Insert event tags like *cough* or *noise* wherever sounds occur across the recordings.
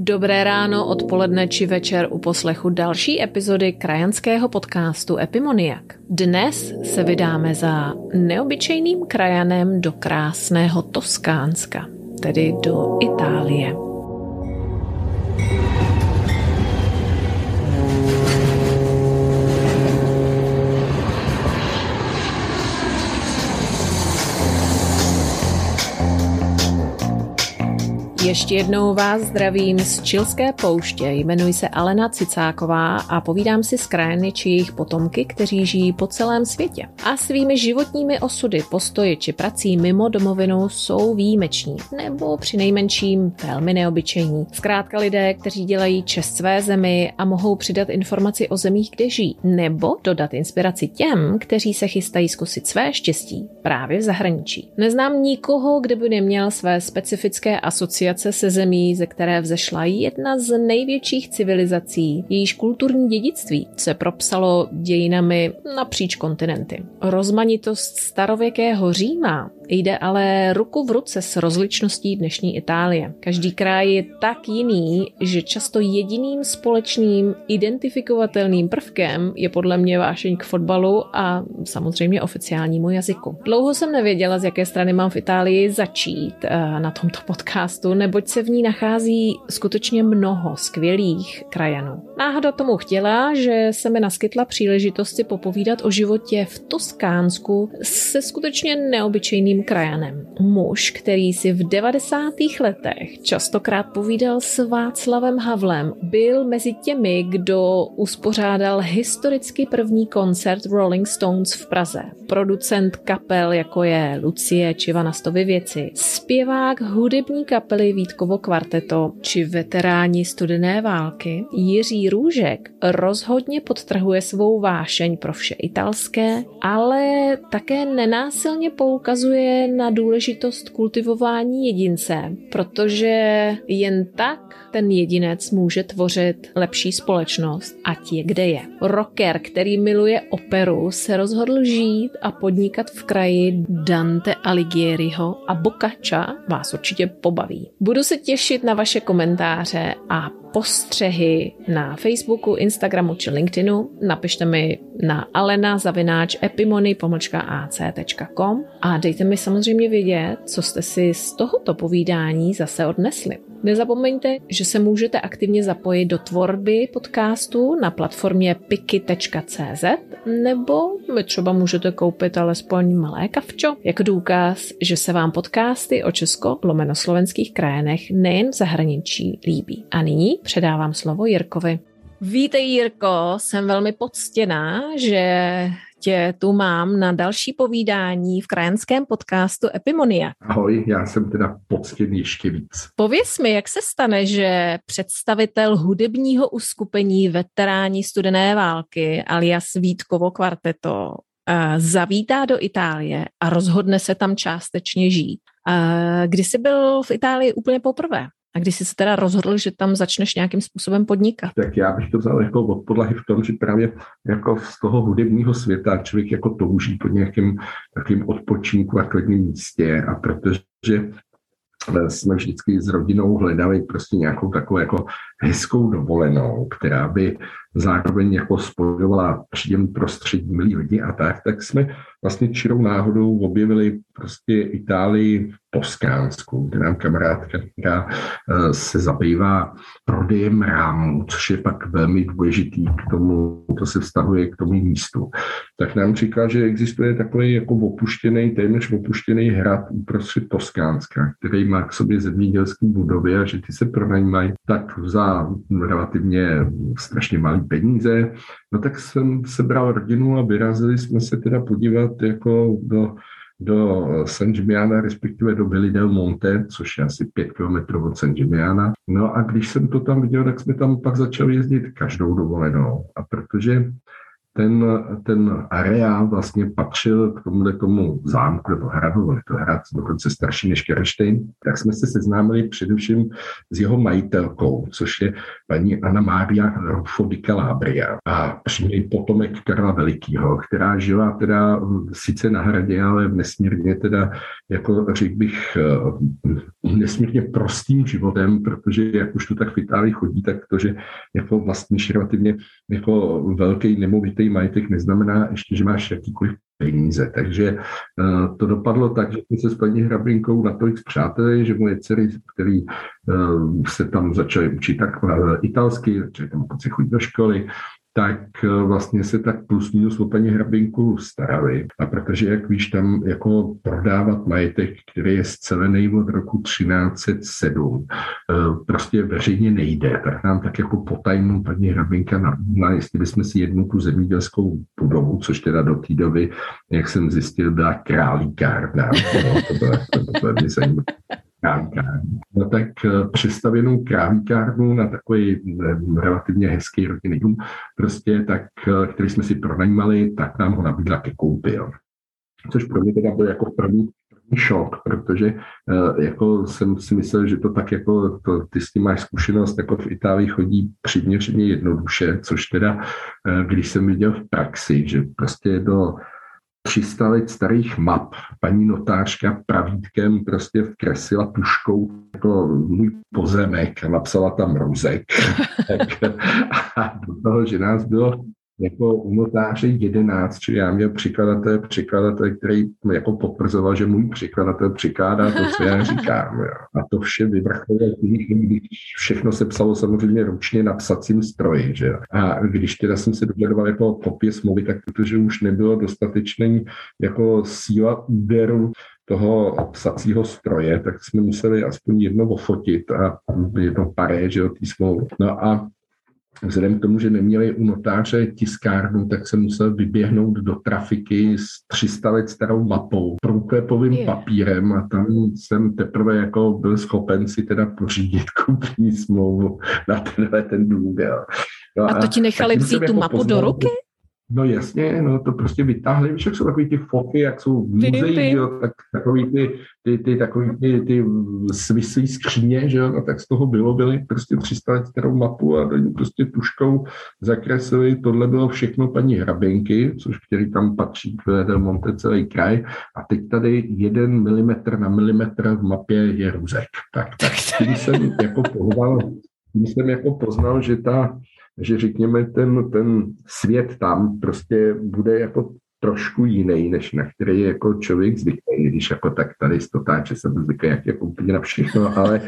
Dobré ráno, odpoledne či večer u poslechu další epizody krajanského podcastu Epimoniak. Dnes se vydáme za neobyčejným krajanem do krásného Toskánska, tedy do Itálie. Ještě jednou vás zdravím z Čilské pouště. Jmenuji se Alena Cicáková a povídám si s krajiny či jejich potomky, kteří žijí po celém světě. A svými životními osudy, postoji či prací mimo domovinu jsou výjimeční, nebo při nejmenším velmi neobyčejní. Zkrátka lidé, kteří dělají čest své zemi a mohou přidat informaci o zemích, kde žijí, nebo dodat inspiraci těm, kteří se chystají zkusit své štěstí právě v zahraničí. Neznám nikoho, kde by neměl své specifické asociace spolupráce se zemí, ze které vzešla jedna z největších civilizací, jejíž kulturní dědictví se propsalo dějinami napříč kontinenty. Rozmanitost starověkého Říma Jde ale ruku v ruce s rozličností dnešní Itálie. Každý kraj je tak jiný, že často jediným společným identifikovatelným prvkem je podle mě vášeň k fotbalu a samozřejmě oficiálnímu jazyku. Dlouho jsem nevěděla, z jaké strany mám v Itálii začít eh, na tomto podcastu, neboť se v ní nachází skutečně mnoho skvělých krajanů. Náhoda tomu chtěla, že se mi naskytla příležitost si popovídat o životě v Toskánsku se skutečně neobyčejným krajanem. Muž, který si v 90. letech častokrát povídal s Václavem Havlem, byl mezi těmi, kdo uspořádal historicky první koncert Rolling Stones v Praze. Producent kapel, jako je Lucie či Vanastovy věci, zpěvák hudební kapely Vítkovo kvarteto či veteráni studené války, Jiří Růžek rozhodně podtrhuje svou vášeň pro vše italské, ale také nenásilně poukazuje na důležitost kultivování jedince, protože jen tak ten jedinec může tvořit lepší společnost, ať je kde je. Rocker, který miluje operu, se rozhodl žít a podnikat v kraji Dante Alighieriho a Boccaccia vás určitě pobaví. Budu se těšit na vaše komentáře a postřehy na Facebooku, Instagramu či LinkedInu. Napište mi na alena zavináč a dejte mi samozřejmě vědět, co jste si z tohoto povídání zase odnesli. Nezapomeňte, že se můžete aktivně zapojit do tvorby podcastu na platformě piky.cz nebo třeba můžete koupit alespoň malé kavčo, jako důkaz, že se vám podcasty o česko-slovenských krajinech nejen v zahraničí líbí. A nyní předávám slovo Jirkovi. Vítej Jirko, jsem velmi poctěná, že tě tu mám na další povídání v krajanském podcastu Epimonia. Ahoj, já jsem teda poctěn ještě víc. Pověz mi, jak se stane, že představitel hudebního uskupení veteráni studené války alias Vítkovo kvarteto eh, zavítá do Itálie a rozhodne se tam částečně žít. Eh, kdy jsi byl v Itálii úplně poprvé? A když jsi se teda rozhodl, že tam začneš nějakým způsobem podnikat? Tak já bych to vzal jako od podlahy v tom, že právě jako z toho hudebního světa člověk jako touží po nějakém takovým odpočinku a klidném místě a protože eh, jsme vždycky s rodinou hledali prostě nějakou takovou jako hezkou dovolenou, která by zároveň jako spojovala příjem prostředí milí lidi a tak, tak jsme vlastně čirou náhodou objevili prostě Itálii v Toskánsku, kde nám kamarádka, která eh, se zabývá prodejem rámů, což je pak velmi důležitý k tomu, to se vztahuje k tomu místu. Tak nám říká, že existuje takový jako opuštěný, téměř opuštěný hrad uprostřed Toskánska, který má k sobě zemědělské budovy a že ty se pronajímají tak relativně strašně malý peníze. No tak jsem sebral rodinu a vyrazili jsme se teda podívat jako do do San Gimiana, respektive do Billy del Monte, což je asi pět kilometrů od San Gimiana. No a když jsem to tam viděl, tak jsme tam pak začali jezdit každou dovolenou. A protože ten, ten areál vlastně patřil k tomuhle tomu zámku nebo hradu, je to hrad dokonce starší než Kerštejn, tak jsme se seznámili především s jeho majitelkou, což je paní Anna Maria Rufo di Calabria. A přímý potomek Karla Velikýho, která žila teda sice na hradě, ale nesmírně teda, jako řekl bych, eh, nesmírně prostým životem, protože jak už tu tak v Itálii chodí, tak to, že jako vlastníš relativně jako velký nemovitý majetek neznamená ještě, že máš jakýkoliv peníze. Takže uh, to dopadlo tak, že jsme se s paní Hrabinkou natolik zpřátelili, že moje dcery, který uh, se tam začaly učit tak uh, italsky, začaly tam chodit do školy, tak eh, vlastně se tak plus minus o paní Hrabinku starali. A protože, jak víš, tam jako prodávat majetek, který je zcelený od roku 1307, eh, prostě veřejně nejde. Tak nám tak jako potajnou paní Hrabinka nabídla, jestli bychom si jednu tu zemědělskou budovu, což teda do té doby, jak jsem zjistil, byla králíkárna. *laughs* No, to bylo, to bylo zajímavé krávíkárnu. No tak eh, přestavěnou krávíkárnu na takový eh, relativně hezký rodinný dům, prostě tak, eh, který jsme si pronajímali, tak nám ho nabídla ke koupi. Což pro mě teda byl jako první šok, protože jako jsem si myslel, že to tak jako, to, ty s tím máš zkušenost, jako v Itálii chodí přiměřeně jednoduše, což teda, když jsem viděl v praxi, že prostě do 300 let starých map. Paní notářka pravítkem prostě vkresila tuškou jako můj pozemek a napsala tam Rozek. *laughs* a do toho, že nás bylo jako u notáře 11, čili já měl překladatel, překladatel, který jako potvrzoval, že můj překladatel překládá to, co já říkám. Jo. A to vše vyvrcholilo, když všechno se psalo samozřejmě ručně na psacím stroji. Že? A když teda jsem se dohledoval jako kopie smlouvy, tak protože už nebylo dostatečný jako síla úderu toho psacího stroje, tak jsme museli aspoň jedno ofotit a jedno paré, že jo, tý smlouvy. No a Vzhledem k tomu, že neměli u notáře tiskárnu, tak se musel vyběhnout do trafiky s 300 let starou mapou, průklepovým papírem a tam jsem teprve jako byl schopen si teda pořídit kupní smlouvu na tenhle ten dům. No a, a to ti nechali vzít tu jako mapu poznal, do ruky? No jasně, no to prostě vytáhli, však jsou takový ty foky, jak jsou v muzeích, jo, tak takový ty, ty, ty, takový ty, ty svislý skříně, že jo, no tak z toho bylo, byly prostě 300 let starou mapu a do prostě tuškou zakreslili, tohle bylo všechno paní Hrabinky, což který tam patří v Del Monte celý kraj. A teď tady jeden milimetr na milimetr v mapě je Ruzek. Tak, tak tím jsem jako pohoval, tím jsem jako poznal, že ta že řekněme ten, ten svět tam prostě bude jako trošku jiný, než na který je jako člověk zvyklý, když jako tak tady stotáče jsem zvyklý jak jako úplně na všechno, ale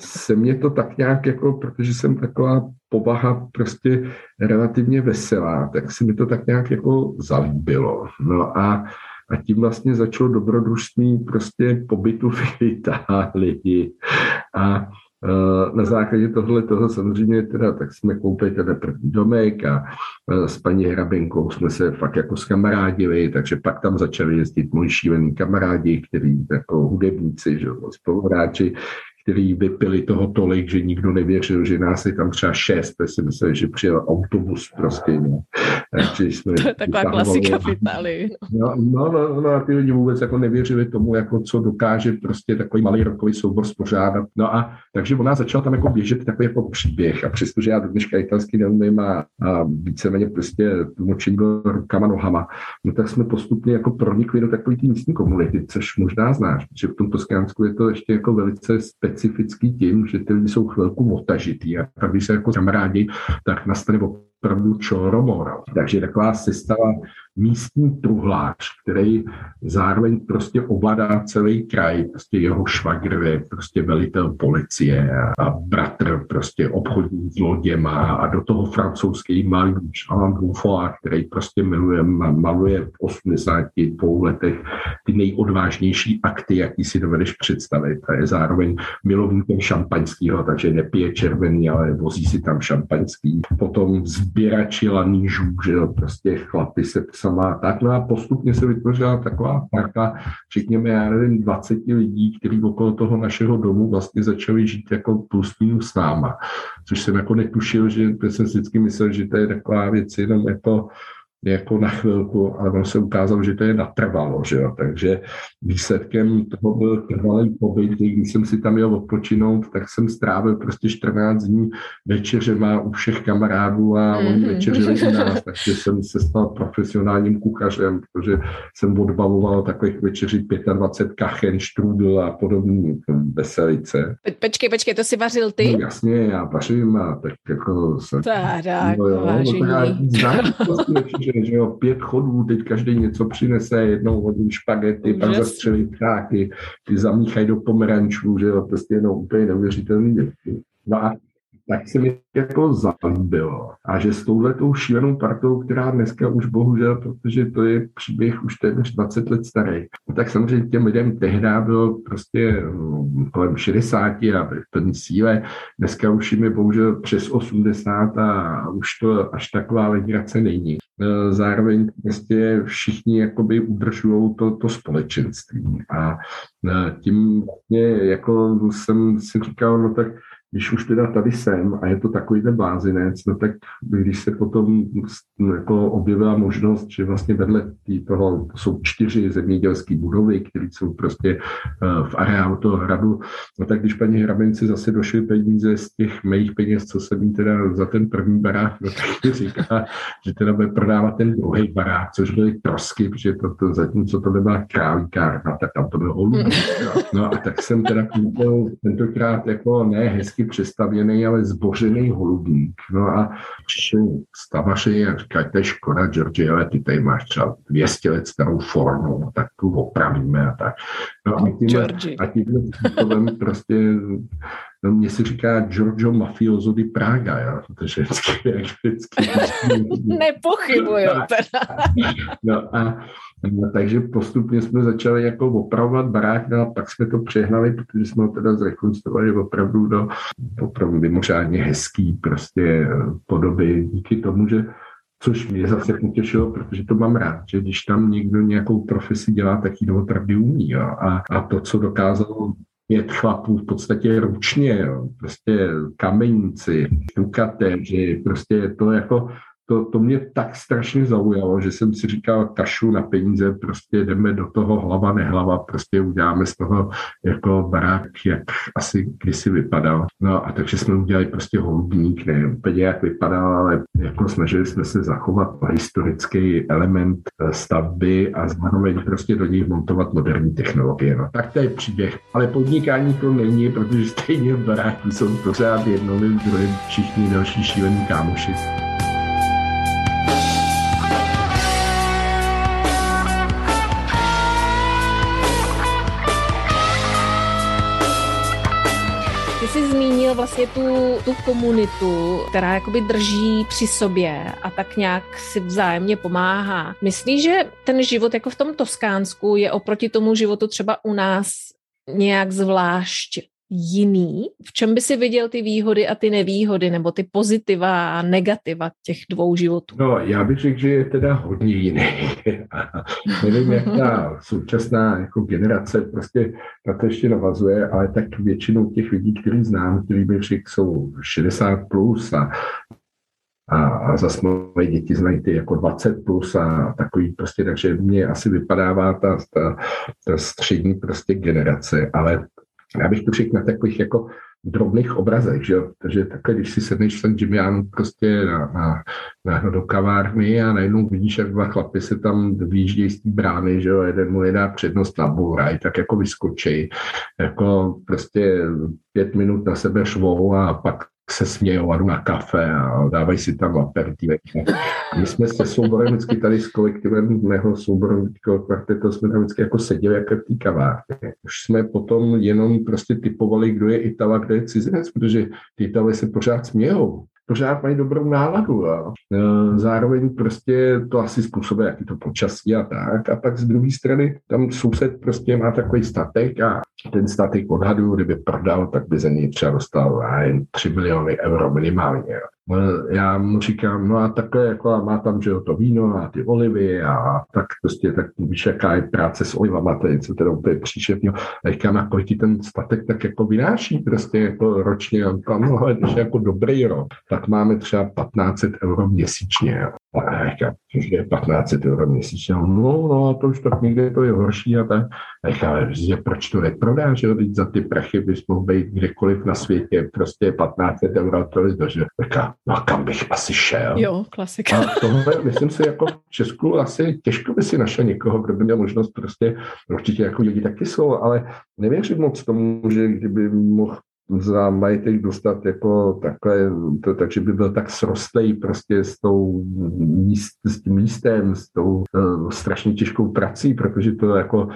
se mě to tak nějak jako, protože jsem taková povaha prostě relativně veselá, tak se mi to tak nějak jako zalíbilo. No a a tím vlastně začalo dobrodružství prostě pobytu v Itálii. A na základě tohle toho samozřejmě teda, tak jsme koupili teda první domek a eh, s paní Hrabenkou jsme se fakt jako skamarádili, takže pak tam začali jezdit moji šílený kamarádi, kteří jako hudebníci, že, spoluhráči, který vypili toho tolik, že nikdo nevěřil, že nás je tam třeba šest, tak si mysleli, že přijel autobus prostě. No. Takže *laughs* jsme to je taková klasika v Itálii. No, no, no, no, a ty lidi vůbec jako nevěřili tomu, jako co dokáže prostě takový malý rokový soubor spořádat. No a takže ona začala tam jako běžet takový jako příběh a přestože já do dneška italsky neumím a, a víceméně prostě tlumočení bylo rukama, nohama, no tak jsme postupně jako pronikli do takové místní komunity, což možná znáš, protože v tom Toskánsku je to ještě jako velice speciální specifický tím, že ty lidi jsou chvilku otažitý a pak, když se jako kamarádi, tak nastane opravdu čoromora. Takže taková se stala místní truhlář, který zároveň prostě ovládá celý kraj, prostě jeho švagr je prostě velitel policie a bratr prostě obchodní s loděma a do toho francouzský malíř Alain Buffon, který prostě miluje, maluje v 82 letech ty nejodvážnější akty, jaký si dovedeš představit. A je zároveň milovníkem šampaňského, takže nepije červený, ale vozí si tam šampaňský. Potom sběrači lanížů, že jo, prostě chlapy se sama tak. No a postupně se vytvořila taková parta, řekněme, já nevím, 20 lidí, kteří okolo toho našeho domu vlastně začali žít jako plus minus s náma. Což jsem jako netušil, že jsem vždycky myslel, že to je taková věc jenom jako jako na chvilku, ale on se ukázalo, že to je natrvalo, že jo? takže výsledkem toho byl trvalý pobyt, když jsem si tam jel odpočinout, tak jsem strávil prostě 14 dní večeřema u všech kamarádů a oni mm-hmm. večeřili u nás, takže jsem se stal profesionálním kuchařem, protože jsem odbavoval takových večeří 25 kachen, štrůdl a podobný veselice. Počkej, počkej, to si vařil ty? No, jasně, já vařím a tak jako... Jsem, tak, no, jo, vážení. No, že, že jo, pět chodů, teď každý něco přinese, jednou hodí špagety, pak zastřelí ptáky, ty zamíchají do pomerančů, že jo, prostě jenom úplně neuvěřitelný věci. No a tak se mi jako zalíbilo. A že s touhletou šílenou partou, která dneska už bohužel, protože to je příběh už téměř 20 let starý, no tak samozřejmě těm lidem tehdy bylo prostě mm, kolem 60 a v plné síle. Dneska už jim je bohužel přes 80 a už to až taková legrace není. E, zároveň prostě všichni jakoby udržují to, to společenství. A e, tím vlastně jako jsem si říkal, no tak když už teda tady jsem a je to takový ten blázinec, no tak když se potom jako objevila možnost, že vlastně vedle toho jsou čtyři zemědělské budovy, které jsou prostě eh, v areálu toho hradu, no tak když paní Hrabinci zase došly peníze z těch mých peněz, co jsem jí teda za ten první barák, no tak mi říká, že teda bude prodávat ten druhý barák, což byly trosky, protože to, to zatímco to nebyla králíkárna, tak tam to bylo holubí. *laughs* No a tak jsem teda koupil tentokrát jako ne hezky hezky přestavěný, ale zbořený holubník. No a přišli stavaři a říkají, to je škoda, George, ale ty tady máš třeba 200 let starou formu, tak tu opravíme a tak. No a tím, a tím způsobem prostě No, mně se říká Giorgio Mafioso di Praga, jo, protože vždycky, vždycky, vždycky Nepochybuju teda. no a No, takže postupně jsme začali jako opravovat barák, no a pak jsme to přehnali, protože jsme ho teda zrekonstruovali opravdu do opravdu mimořádně hezký prostě eh, podoby díky tomu, že což mě zase potěšilo, protože to mám rád, že když tam někdo nějakou profesi dělá, tak ji opravdu umí. Jo. A, a to, co dokázalo pět chlapů v podstatě ručně, jo. prostě kameníci, štukatéři, prostě to jako to, to mě tak strašně zaujalo, že jsem si říkal, kašu na peníze, prostě jdeme do toho hlava nehlava, prostě uděláme z toho jako barák, jak asi kdysi vypadal. No a takže jsme udělali prostě holubník, ne úplně jak vypadal, ale jako snažili jsme se zachovat historický element eh, stavby a zároveň prostě do nich montovat moderní technologie. No tak to je příběh. Ale podnikání to není, protože stejně v baráku jsou pořád jednou, druhým všichni další šílení kámoši. Vlastně tu, tu komunitu, která jakoby drží při sobě a tak nějak si vzájemně pomáhá. Myslíš, že ten život jako v tom Toskánsku je oproti tomu životu třeba u nás nějak zvlášť jiný? V čem by si viděl ty výhody a ty nevýhody, nebo ty pozitiva a negativa těch dvou životů? No, já bych řekl, že je teda hodně jiný. *laughs* Nevím, jak ta současná jako generace prostě na to ještě navazuje, ale tak většinou těch lidí, který znám, který bych řekl, jsou 60 plus a a, a zase moje děti znají ty jako 20 plus a takový prostě, takže mě asi vypadává ta, ta, ta střední prostě generace, ale já bych to řekl na takových jako drobných obrazech, že jo? Takže takhle, když si sedneš ten Jimian prostě na, na, na, do kavárny a najednou vidíš, jak dva chlapy se tam vyjíždějí z té brány, že jo, jeden mu jedná přednost na bouraj, tak jako vyskočí, jako prostě pět minut na sebe švou a pak se smějou a jdu na kafe a dávají si tam aperitivek. My jsme se souborem vždycky tady s kolektivem mého souboru kvartetu jsme tam vždycky jako seděli jako v té kavárně. Už jsme potom jenom prostě typovali, kdo je Itala, kdo je cizinec, protože ty Italy se pořád smějou pořád mají dobrou náladu. A e, zároveň prostě to asi způsobuje, jaký to počasí a tak. A pak z druhé strany tam soused prostě má takový statek a ten statek odhaduju, kdyby prodal, tak by za něj třeba dostal jen 3 miliony euro minimálně. Já mu říkám, no a takhle jako a má tam, že to víno a ty olivy a tak prostě tak víš, jaká je práce s olivama, to je něco teda úplně příšerného. A říkám, a kolik ti ten statek tak jako vynáší prostě jako ročně. A tam, no, když je jako dobrý rok, tak máme třeba 1500 euro měsíčně. A říkám, že je 15 euro měsíčně. No, no, a to už tak někde to je horší a tak. A říkám, že proč to neprodáš, že teď za ty prachy bys mohl být kdekoliv na světě, prostě 15 euro to je že říkám, no a kam bych asi šel? Jo, klasika. A tohle, myslím si, jako v Česku asi těžko by si našel někoho, kdo by měl možnost prostě, určitě jako lidi taky jsou, ale nevěřím moc tomu, že kdyby mohl za majetek dostat jako takhle, to, takže by byl tak srostlej prostě s, tou míst, s tím místem, s tou uh, strašně těžkou prací, protože to jako,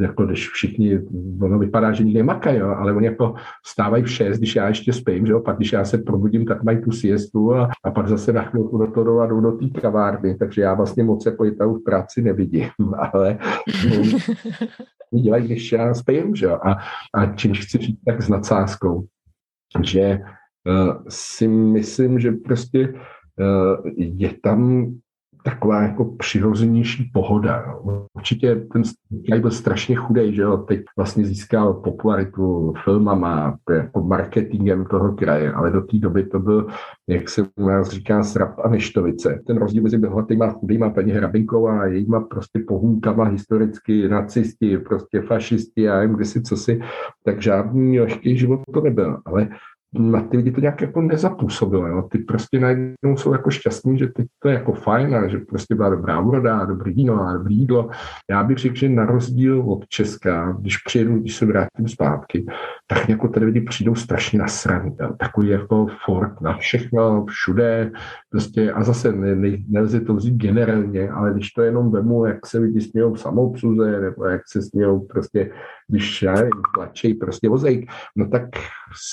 jako když všichni, ono vypadá, že nikdy makají, jo, ale oni jako vstávají v šest, když já ještě spím, že jo, pak když já se probudím, tak mají tu siestu a, a pak zase na chvilku do toho a jdou do té kavárny, takže já vlastně moc jako i v práci nevidím, *laughs* ale *laughs* dělají, když já spím, že jo, a, a čím chci říct tak s nadsázkou, že uh, si myslím, že prostě uh, je tam taková jako přirozenější pohoda. No. Určitě ten Sky byl strašně chudej, že jo, teď vlastně získal popularitu filmama, jako marketingem toho kraje, ale do té doby to byl, jak se u nás říká, srap a neštovice. Ten rozdíl mezi bohatýma chudýma paní Hrabinkou a jejíma prostě pohůnkama historicky nacisti, prostě fašisti a jim kdysi co si, tak žádný lehký život to nebyl. Ale na ty lidi to nějak jako nezapůsobilo. Jo. Ty prostě najednou jsou jako šťastní, že teď to je jako fajn a že prostě byla dobrá úroda, dobrý víno a dobrý jídlo. Já bych řekl, že na rozdíl od Česka, když přijedu, když se vrátím zpátky, tak jako tady lidi přijdou strašně nasraný. Takový jako Ford na všechno, všude, prostě a zase ne, ne, nelze to vzít generálně, ale když to jenom vemu, jak se lidi smějou v samoobsluze, nebo jak se smějou prostě, když já nevím, tlačej prostě vozejk, no tak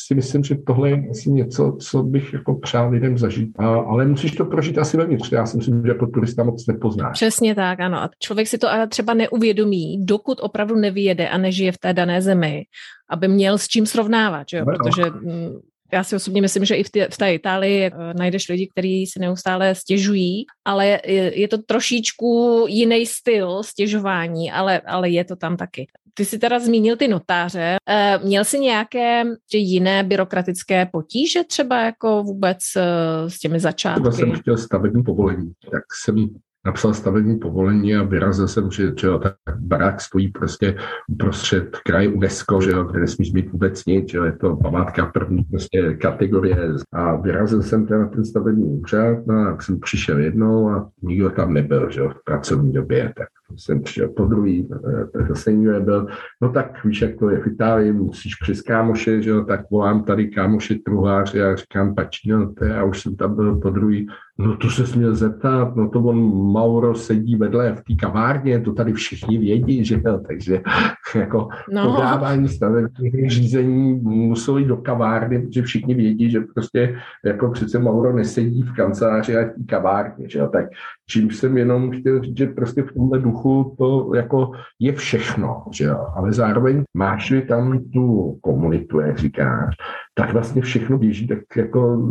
si myslím, že tohle je asi něco, co bych jako přál lidem zažít. A, ale musíš to prožít asi vevnitř. Já si myslím, že jako turista moc nepoznáš. Přesně tak, ano. A člověk si to ale třeba neuvědomí, dokud opravdu nevyjede a nežije v té dané zemi, aby měl s čím srovnávat, že jo? No, protože mm, já si osobně myslím, že i v, té, v té Itálii eh, najdeš lidi, kteří si neustále stěžují, ale je, je to trošičku jiný styl stěžování, ale, ale je to tam taky. Ty jsi teda zmínil ty notáře. Eh, měl jsi nějaké jiné byrokratické potíže třeba jako vůbec eh, s těmi začátky? Já jsem chtěl stavební povolení, tak jsem napsal stavební povolení a vyrazil jsem, že, že jo, tak barák stojí prostě uprostřed kraje UNESCO, že jo, kde nesmíš mít vůbec nic, že jo, je to památka první prostě kategorie. A vyrazil jsem teda ten stavební úřad, no a jsem přišel jednou a nikdo tam nebyl, že jo, v pracovní době, tak jsem přišel po druhý, eh, zase nikdo nebyl, no tak víš, jak to je v Itálii, musíš přes kámoše, že jo, tak volám tady kámoše truhláře a říkám, pačino, to já už jsem tam byl po druhý, No to se směl zeptat, no to on Mauro sedí vedle v té kavárně, to tady všichni vědí, že jo, takže *laughs* jako no. podávání stavebních řízení muselo jít do kavárny, protože všichni vědí, že prostě jako přece Mauro nesedí v kanceláři a v té kavárně, že jo, tak čím jsem jenom chtěl říct, že prostě v tomhle duchu to jako je všechno, že jo, ale zároveň máš-li tam tu komunitu, jak říkáš, tak vlastně všechno běží, tak jako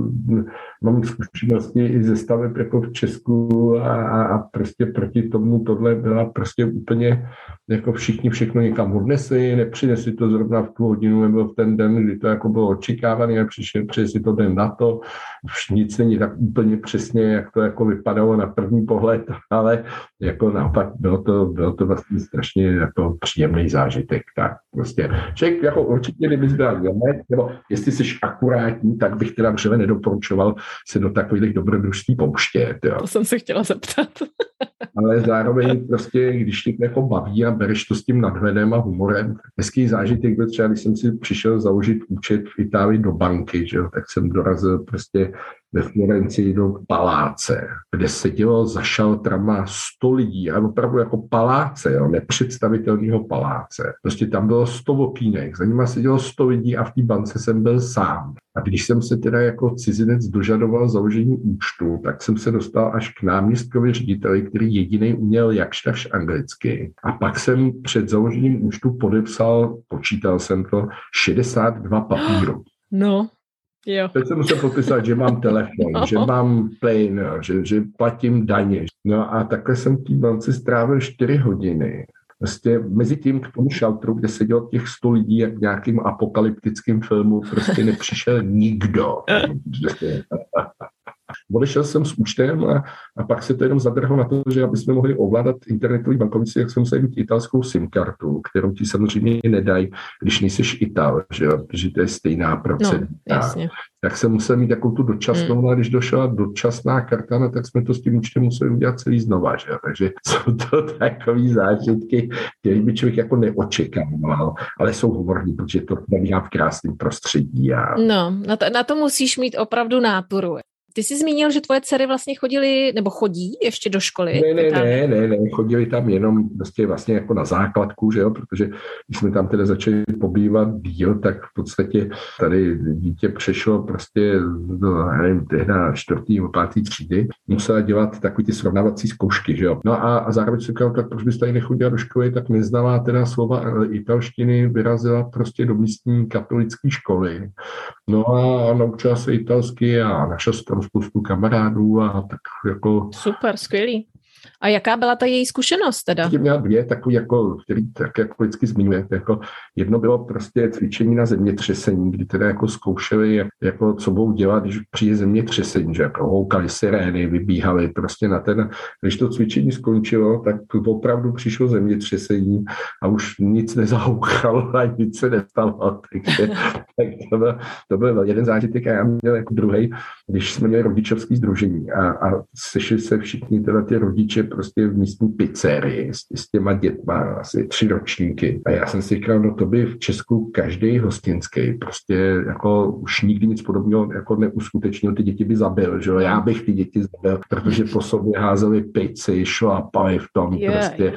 mám zkušenosti i ze staveb jako v Česku a, a prostě proti tomu tohle byla prostě úplně jako všichni všechno někam odnesli, nepřinesli to zrovna v tu hodinu nebo v ten den, kdy to jako bylo očekávané a přišli, přišli to den na to. Už nic není tak úplně přesně, jak to jako vypadalo na první pohled, *laughs* ale jako naopak bylo to, bylo to vlastně strašně jako příjemný zážitek. Tak prostě člověk jako určitě, kdyby byl nebo jestli jsi akurátní, tak bych teda vřele nedoporučoval se do takových dobrodružství pouštět. Jo. To jsem se chtěla zeptat. *laughs* Ale zároveň prostě, když tě jako baví a bereš to s tím nadhledem a humorem, hezký zážitek byl třeba, když jsem si přišel založit účet v Itálii do banky, že jo, tak jsem dorazil prostě ve Florencii do paláce, kde sedělo za šaltrama 100 lidí, a opravdu jako paláce, jo, nepředstavitelného paláce. Prostě tam bylo 100 okýnek, za nima sedělo 100 lidí a v té bance jsem byl sám. A když jsem se teda jako cizinec dožadoval založení účtu, tak jsem se dostal až k náměstkovi řediteli, který jediný uměl jakž takž anglicky. A pak jsem před založením účtu podepsal, počítal jsem to, 62 papírů. No, Jo. Teď jsem musel podpisat, že mám telefon, *laughs* no. že mám plyn, že, že platím daně. No a takhle jsem v té bance strávil 4 hodiny. Prostě mezi tím k tomu šaltru, kde sedělo těch 100 lidí, jak v nějakým apokalyptickým filmu, prostě *laughs* nepřišel nikdo. *laughs* odešel jsem s účtem a, a pak se to jenom zadrhlo na to, že aby jsme mohli ovládat internetový bankovnictví, jak jsem musel mít italskou SIM kartu, kterou ti samozřejmě nedají, když nejseš Ital, že jo, protože to je stejná procedura. No, tak jsem musel mít takovou tu dočasnou, hmm. a když došla dočasná karta, no, tak jsme to s tím účtem museli udělat celý znova, že? takže *laughs* jsou to takové zážitky, které by člověk jako neočekával, ale jsou hovorní, protože to probíhá v krásném prostředí. A... No, na to, na to musíš mít opravdu náturu. Ty jsi zmínil, že tvoje dcery vlastně chodili, nebo chodí ještě do školy? Ne, ne, ne, ne, ne, chodili tam jenom prostě vlastně jako na základku, že jo, protože když jsme tam teda začali pobývat díl, tak v podstatě tady dítě přešlo prostě do, nevím, tehdy čtvrtý nebo pátý třídy, musela dělat takový ty srovnávací zkoušky, že jo. No a, a zároveň si říkal, tak proč bys tady nechodila do školy, tak neznala teda slova italštiny, vyrazila prostě do místní katolické školy. No a naučila se italsky a našla se tam spoustu kamarádů a tak jako... Super, skvělý. A jaká byla ta její zkušenost teda? Tím měla dvě, takový jako, který tak jako vždycky zmiňuje. Jako jedno bylo prostě cvičení na zemětřesení, kdy teda jako zkoušeli, jak, jako co budou dělat, když přijde zemětřesení, že jako houkali sirény, vybíhali prostě na ten, když to cvičení skončilo, tak opravdu přišlo zemětřesení a už nic nezahoukalo a nic se nestalo. *laughs* Takže tak to, byl, to byl jeden zážitek a já měl jako druhý, když jsme měli rodičovský združení a, a sešli se všichni teda ty rodiče prostě v místní pizzerii s, s těma dětma, asi tři ročníky. A já jsem si říkal, no to by v Česku každý hostinský prostě jako už nikdy nic podobného jako neuskutečnil, ty děti by zabil, že jo? Já bych ty děti zabil, protože po sobě házeli pici, šlapali v tom yeah, prostě,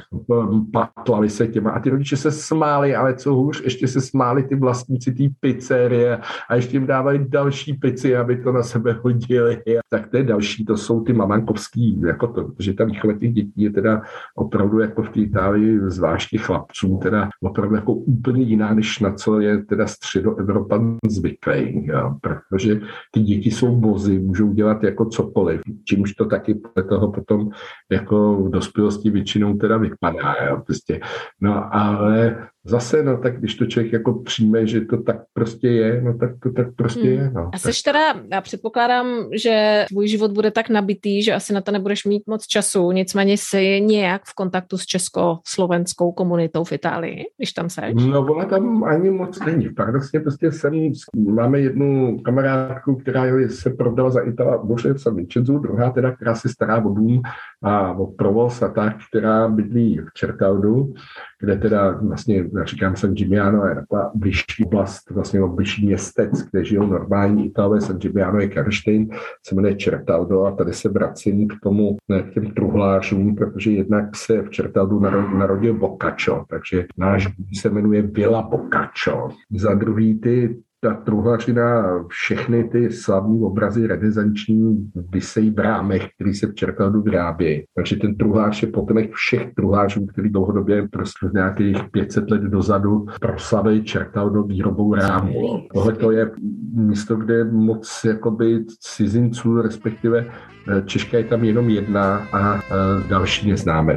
patlali se těma a ty rodiče se smáli, ale co hůř, ještě se smáli ty vlastníci té pizzerie a ještě jim dávali další pici, aby to na sebe hodili. Tak to je další, to jsou ty mamankovský, jako to, že ta výchova těch dětí je teda opravdu jako v té Itálii, zvláště chlapců, teda opravdu jako úplně jiná, než na co je teda středoevropan zvyklý, jo? protože ty děti jsou bozy, můžou dělat jako cokoliv, čímž to taky podle toho potom jako v dospělosti většinou teda vypadá, jo? Prostě. no ale zase, no tak když to člověk jako přijme, že to tak prostě je, no tak to tak prostě hmm. je. No. A jsi teda, já předpokládám, že tvůj život bude tak nabitý, že asi na to nebudeš mít moc času, nicméně jsi nějak v kontaktu s česko-slovenskou komunitou v Itálii, když tam seš? No ona tam ani moc není. Paradoxně prostě jsem, máme jednu kamarádku, která se prodala za Itala Bože v San Vincenzu, druhá teda, která se stará o dům a o provoz a tak, která bydlí v Čertaudu, kde teda vlastně, říkám San Gimiano, je taková bližší oblast, vlastně bližší městec, kde žijou normální Italové, San Gimiano je Karštejn, se jmenuje Čertaudo a tady se vracím k tomu, ne, k těm truhlářům, protože jednak se v Čertaudu narodil Boccaccio, takže náš se jmenuje Villa Boccaccio. Za druhý ty ta truhlařina, všechny ty slavní obrazy renesanční vysejí v rámech, který se v Čerpeldu vyrábějí. Takže ten truhlář je potomek všech truhlářů, který dlouhodobě prostě nějakých 500 let dozadu proslavili Čerpeldu výrobou rámu. Tohle to je místo, kde je moc jakoby cizinců, respektive eh, Češka je tam jenom jedna a eh, další neznáme.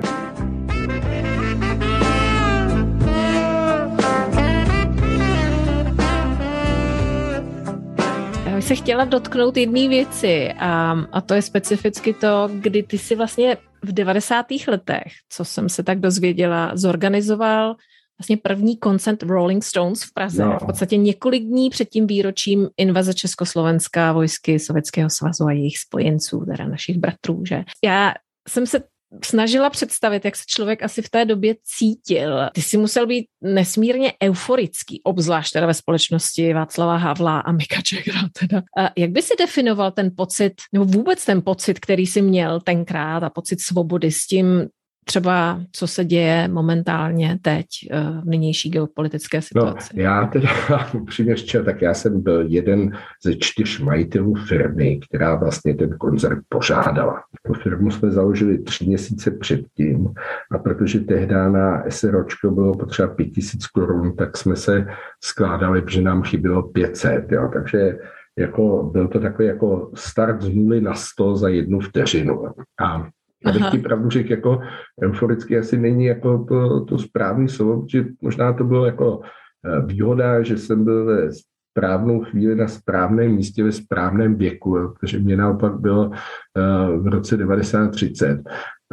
bych se chtěla dotknout jedné věci a, a to je specificky to, kdy ty si vlastně v 90. letech, co jsem se tak dozvěděla, zorganizoval vlastně první koncert Rolling Stones v Praze. No. V podstatě několik dní před tím výročím invaze Československa, vojsky Sovětského svazu a jejich spojenců, teda našich bratrů, že? Já jsem se snažila představit, jak se člověk asi v té době cítil. Ty si musel být nesmírně euforický, obzvlášť teda ve společnosti Václava Havla a Mika Jaggera teda. A jak by si definoval ten pocit, nebo vůbec ten pocit, který jsi měl tenkrát a pocit svobody s tím, třeba, co se děje momentálně teď eh, v nynější geopolitické no, situaci? No, já teda *laughs* upřímně tak já jsem byl jeden ze čtyř majitelů firmy, která vlastně ten koncert požádala. Tu firmu jsme založili tři měsíce předtím a protože tehdy na SROčko bylo potřeba 5000 korun, tak jsme se skládali, protože nám chybělo 500, jo, takže jako, byl to takový jako start z nuly na 100 za jednu vteřinu. A Abych ti pravdu řekl, jako euforicky asi není jako to, to správný slovo, protože možná to bylo jako eh, výhoda, že jsem byl ve správnou chvíli na správném místě ve správném věku, protože mě naopak bylo v roce 1930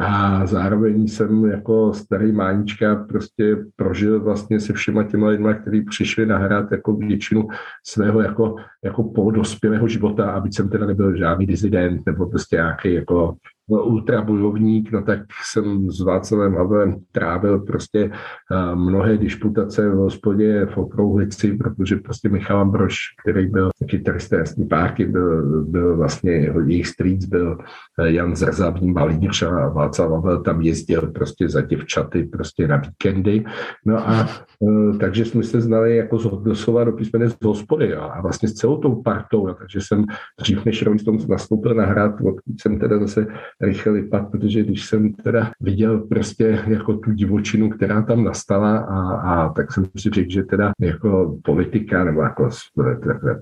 a zároveň jsem jako starý mánička prostě prožil vlastně se všema těma lidma, kteří přišli nahrát jako většinu svého jako, jako polodospělého života, aby jsem teda nebyl žádný dizident nebo prostě nějaký jako ultrabojovník, no tak jsem s Václavem Havlem trávil prostě uh, mnohé disputace v hospodě v Okrouhlici, protože prostě Michal Ambroš, který byl kytarista Jasný párky, byl, byl vlastně jejich streets, byl eh, Jan Zrzavní Malíř a Václav Havel tam jezdil prostě za děvčaty prostě na víkendy. No a uh, takže jsme se znali jako z doslova do písmene z hospody a vlastně s celou tou partou, takže jsem dřív než Rolling Stones nastoupil na hrát, odkud jsem teda zase rychle vypad, protože když jsem teda viděl prostě jako tu divočinu, která tam nastala a, a tak jsem si řekl, že teda jako politika nebo jako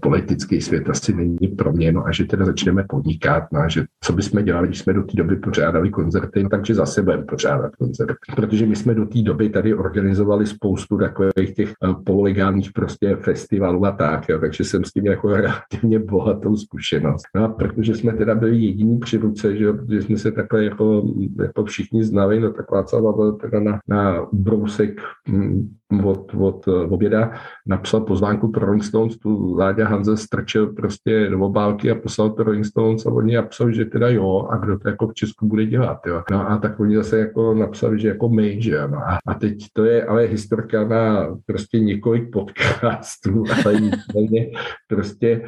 politický svět asi není pro mě, no a že teda začneme podnikat, no a že co bychom dělali, když jsme do té doby pořádali koncerty, no takže zase budeme pořádat koncerty. Protože my jsme do té doby tady organizovali spoustu takových těch eh, pololegálních prostě festivalů a tak, jo, takže jsem s tím jako *laughs* relativně bohatou zkušenost. No a protože jsme teda byli jediní při ruce, že, že jsme se takhle jako, jako všichni znali, no tak Václav Havel teda na, na brousek mm, od, od oběda napsal pozvánku pro Rolling Stones, tu Láďa Hanze strčil prostě do obálky a poslal to Rolling Stones a oni napsal, že teda jo, a kdo to jako v Česku bude dělat, jo. No a tak oni zase jako napsali, že jako my, že ano. A, a teď to je ale historka na prostě několik podcastů, ale nicméně prostě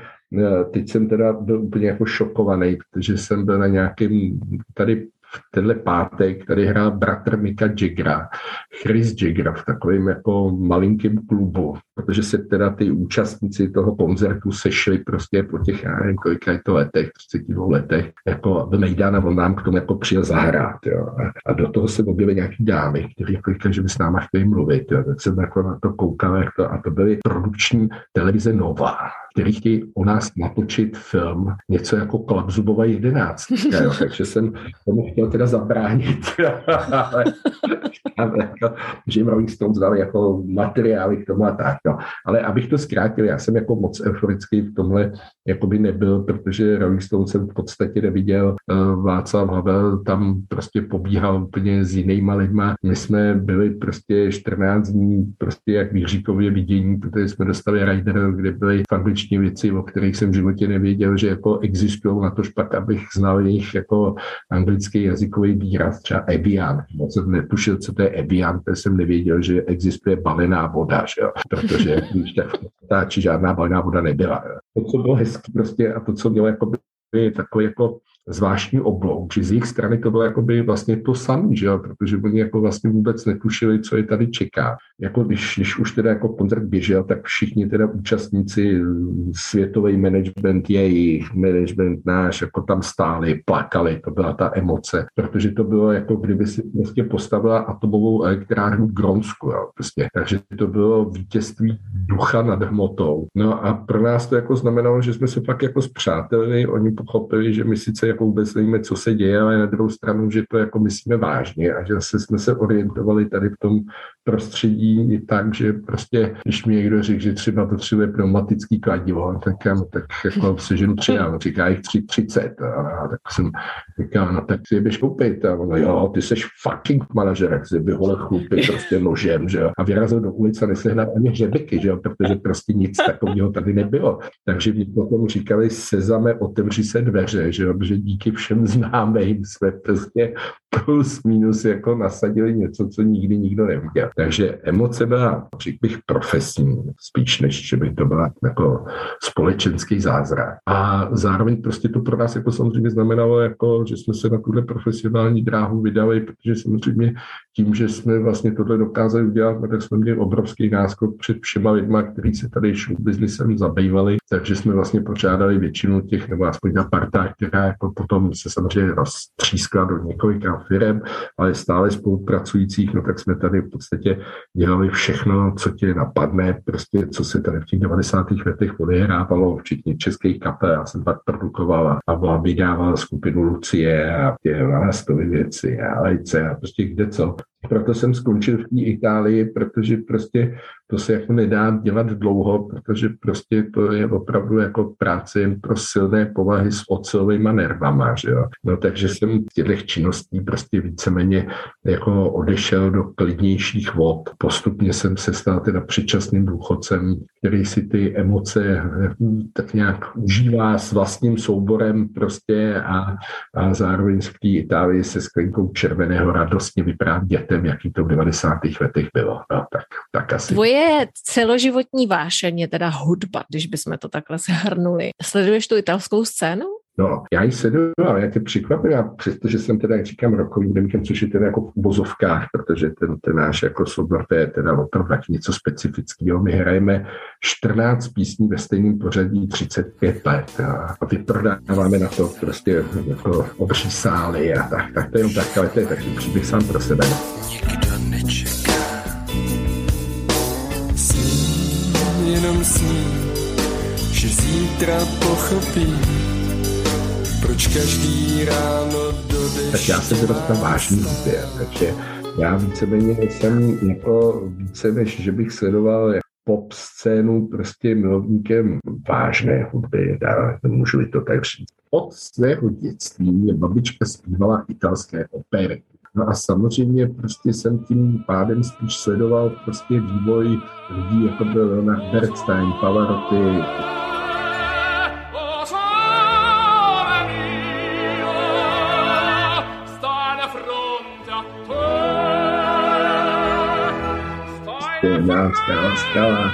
Teď jsem teda byl úplně jako šokovaný, protože jsem byl na nějakém tady tenhle pátek tady hrál bratr Mika Jaggera, Chris Jagger v takovém jako malinkém klubu, protože se teda ty účastníci toho koncertu sešli prostě po těch, já nevím, kolika je to letech, 32 letech, jako v Mejdana, on nám k tomu jako přijel zahrát, jo. A, do toho se objevily nějaký dámy, kteří jako říkali, že by s náma chtěli mluvit, jo. Tak jsem jako na to koukal, jak to, a to byly produkční televize Nova, který chtějí o nás natočit film, něco jako Klapzubova *laughs* 11. Jo. Takže jsem tomu chtěl teda zabránit. ale, jako, že jim Rolling Stones dali jako materiály k tomu a tak. No. Ale abych to zkrátil, já jsem jako moc euforický v tomhle jako by nebyl, protože Rolling Stones jsem v podstatě neviděl. Uh, Václav Havel tam prostě pobíhal úplně s jinýma lidma. My jsme byli prostě 14 dní prostě jak výříkově vidění, protože jsme dostali Rider, kde byly v angličtině věci, o kterých jsem v životě nevěděl, že jako existují na to špak, abych znal jejich jako anglický jazykový výraz, třeba Evian. Moc jsem netušil, co to je Evian, protože jsem nevěděl, že existuje balená voda, že jo? protože když tak táči žádná balená voda nebyla. Jo? To, co bylo hezký prostě a to, co mělo jako takový jako zvláštní oblouk, že z jejich strany to bylo jakoby vlastně to samé, že jo? protože oni jako vlastně vůbec netušili, co je tady čeká. Jako když, když už teda jako koncert běžel, tak všichni teda účastníci, světový management jejich, management náš, jako tam stáli, plakali, to byla ta emoce, protože to bylo jako kdyby si prostě postavila atomovou elektrárnu v Gronsku, jo, prostě. takže to bylo vítězství ducha nad hmotou. No a pro nás to jako znamenalo, že jsme se pak jako zpřátelili, oni pochopili, že my sice jako vůbec nevíme, co se děje, ale na druhou stranu, že to jako myslíme vážně a že zase jsme se orientovali tady v tom prostředí tak, že prostě, když mi někdo řekl, že třeba potřebuje pneumatický kladivo, tak, tak jako *laughs* seženu tři, a říká jich tři, třicet. A, a tak jsem říkal, no tak si je běž koupit. A on, jo, ty seš fucking manažer, jak si vyhole chlupy prostě nožem, že jo. A vyrazil do ulice a nesehnal ani hřebeky, že jo, protože prostě nic takového tady nebylo. Takže mi potom říkali, sezame, otevři se dveře, že jo, že díky všem známým jsme prostě plus minus jako nasadili něco, co nikdy nikdo neviděl. Takže emoce byla, řekl bych, profesní, spíš než, že by to byla jako společenský zázrak. A zároveň prostě to pro nás jako samozřejmě znamenalo, jako, že jsme se na tuhle profesionální dráhu vydali, protože samozřejmě tím, že jsme vlastně tohle dokázali udělat, tak jsme měli obrovský náskok před všema lidma, kteří se tady show businessem zabývali, takže jsme vlastně pořádali většinu těch, nebo aspoň ta parta, která jako potom se samozřejmě roztřískla do několika firm, ale stále spolupracujících, no tak jsme tady v podstatě dělali všechno, co tě napadne, prostě co se tady v těch 90. letech odehrávalo, včetně českých kapel, já jsem pak produkoval a vydával skupinu Lucie a tě věci a Lejce a prostě kde co. proto jsem skončil v té Itálii, protože prostě to se jako nedá dělat dlouho, protože prostě to je opravdu jako práce jen pro silné povahy s ocelovými nervama, že jo. No takže jsem z těch činností prostě víceméně jako odešel do klidnějších vod. Postupně jsem se stal teda předčasným důchodcem, který si ty emoce hm, tak nějak užívá s vlastním souborem prostě a, a zároveň v té Itálii se sklenkou červeného radostně vyprávět dětem, jaký to v 90. letech bylo. No, tak, tak asi. Tvoje celoživotní vášeň je teda hudba, když bychom to takhle shrnuli. Sleduješ tu italskou scénu? No, já ji sleduju, ale jak je překvapivá, přestože jsem teda, jak říkám, rokovým hudebníkem, což je teda jako v ubozovkách, protože ten, ten náš jako soubor, to je teda opravdu něco specifického. My hrajeme 14 písní ve stejném pořadí 35 let. A vyprodáváme na to prostě jako obří sály a tak, tak to je jenom tak, ale to je taky příběh sám pro sebe. Nikdo nečeká. Jenom sní, že zítra pochopí, proč každý ráno do. Tak já jsem dostal vážný hudbě, takže já víceméně jsem jako více, než že bych sledoval pop scénu prostě milovníkem vážné hudby, dá, můžu to tak říct. Od svého dětství mě babička zpívala italské opery. No a samozřejmě prostě jsem tím pádem spíš sledoval prostě vývoj lidí, jako byl Leonard Bernstein, Pavarotti, skala, skala.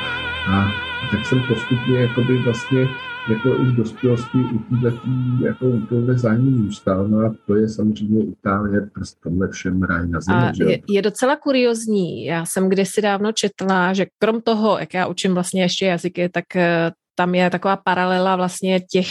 A tak jsem postupně jakoby vlastně jako i v dospělosti u této jako tohle zájmu zůstal. No a to je samozřejmě Itálie, prostě tomhle všem ráj na zemi. A je, je, docela kuriozní. Já jsem kdysi dávno četla, že krom toho, jak já učím vlastně ještě jazyky, tak eh, tam je taková paralela vlastně těch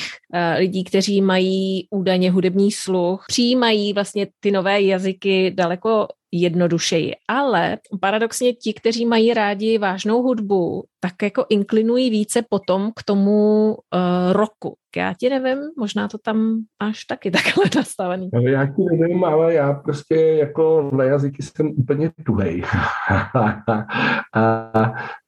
lidí, kteří mají údajně hudební sluch, přijímají vlastně ty nové jazyky daleko jednodušeji. Ale paradoxně ti, kteří mají rádi vážnou hudbu, tak jako inklinují více potom k tomu uh, roku. Já ti nevím, možná to tam až taky *laughs* takhle nastavený. No, já ti nevím, ale já prostě jako na jazyky jsem úplně tuhej. *laughs* a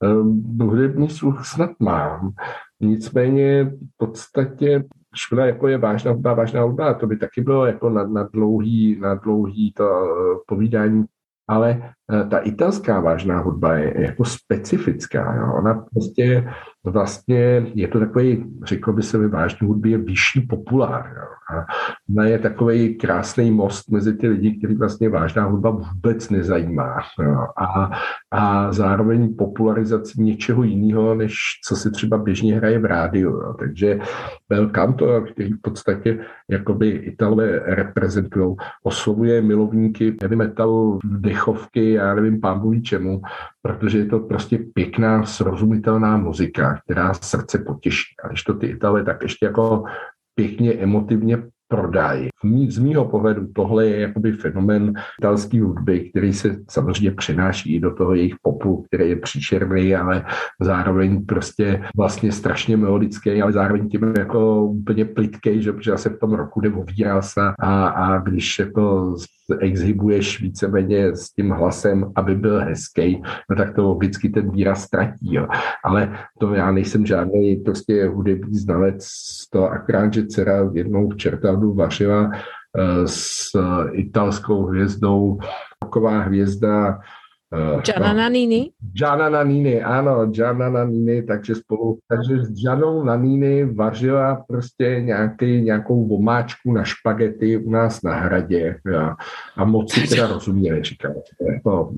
um, hudební sluch snad mám. Nicméně v podstatě škoda jako je vážná hudba, vážná hudba, to by taky bylo jako na, na, dlouhý, na dlouhý to uh, povídání, ale uh, ta italská vážná hudba je jako specifická. Jo. Ona prostě vlastně je to takový, řekl by se ve hudbě, je vyšší populár. Jo. A ona je takový krásný most mezi ty lidi, který vlastně vážná hudba vůbec nezajímá. Jo. A, a zároveň popularizaci něčeho jiného, než co se třeba běžně hraje v rádiu. Jo. Takže Bel Canto, který v podstatě jakoby Italové reprezentují, oslovuje milovníky heavy metalu, dechovky, já nevím, pán čemu, protože je to prostě pěkná, srozumitelná muzika, která srdce potěší. A když to ty Italové tak ještě jako pěkně emotivně prodají. Z mýho pohledu tohle je jakoby fenomen italské hudby, který se samozřejmě přenáší i do toho jejich popu, který je příšerný, ale zároveň prostě vlastně strašně melodický, ale zároveň tím jako úplně plitký, že protože se v tom roku se a, a když jako exhibuješ víceméně s tím hlasem, aby byl hezký, no tak to logicky ten výraz ztratí. Jo. Ale to já nejsem žádný prostě hudební znalec, to akrát, že dcera jednou v Čertadu vařila eh, s italskou hvězdou, taková hvězda Uh, Gianna Nannini? Gianna Nannini, ano, Gianna Nannini, takže spolu, takže s Giannou Nannini vařila prostě nějaký, nějakou vomáčku na špagety u nás na hradě jo. a moc si *laughs* teda rozuměli, říkala, jako,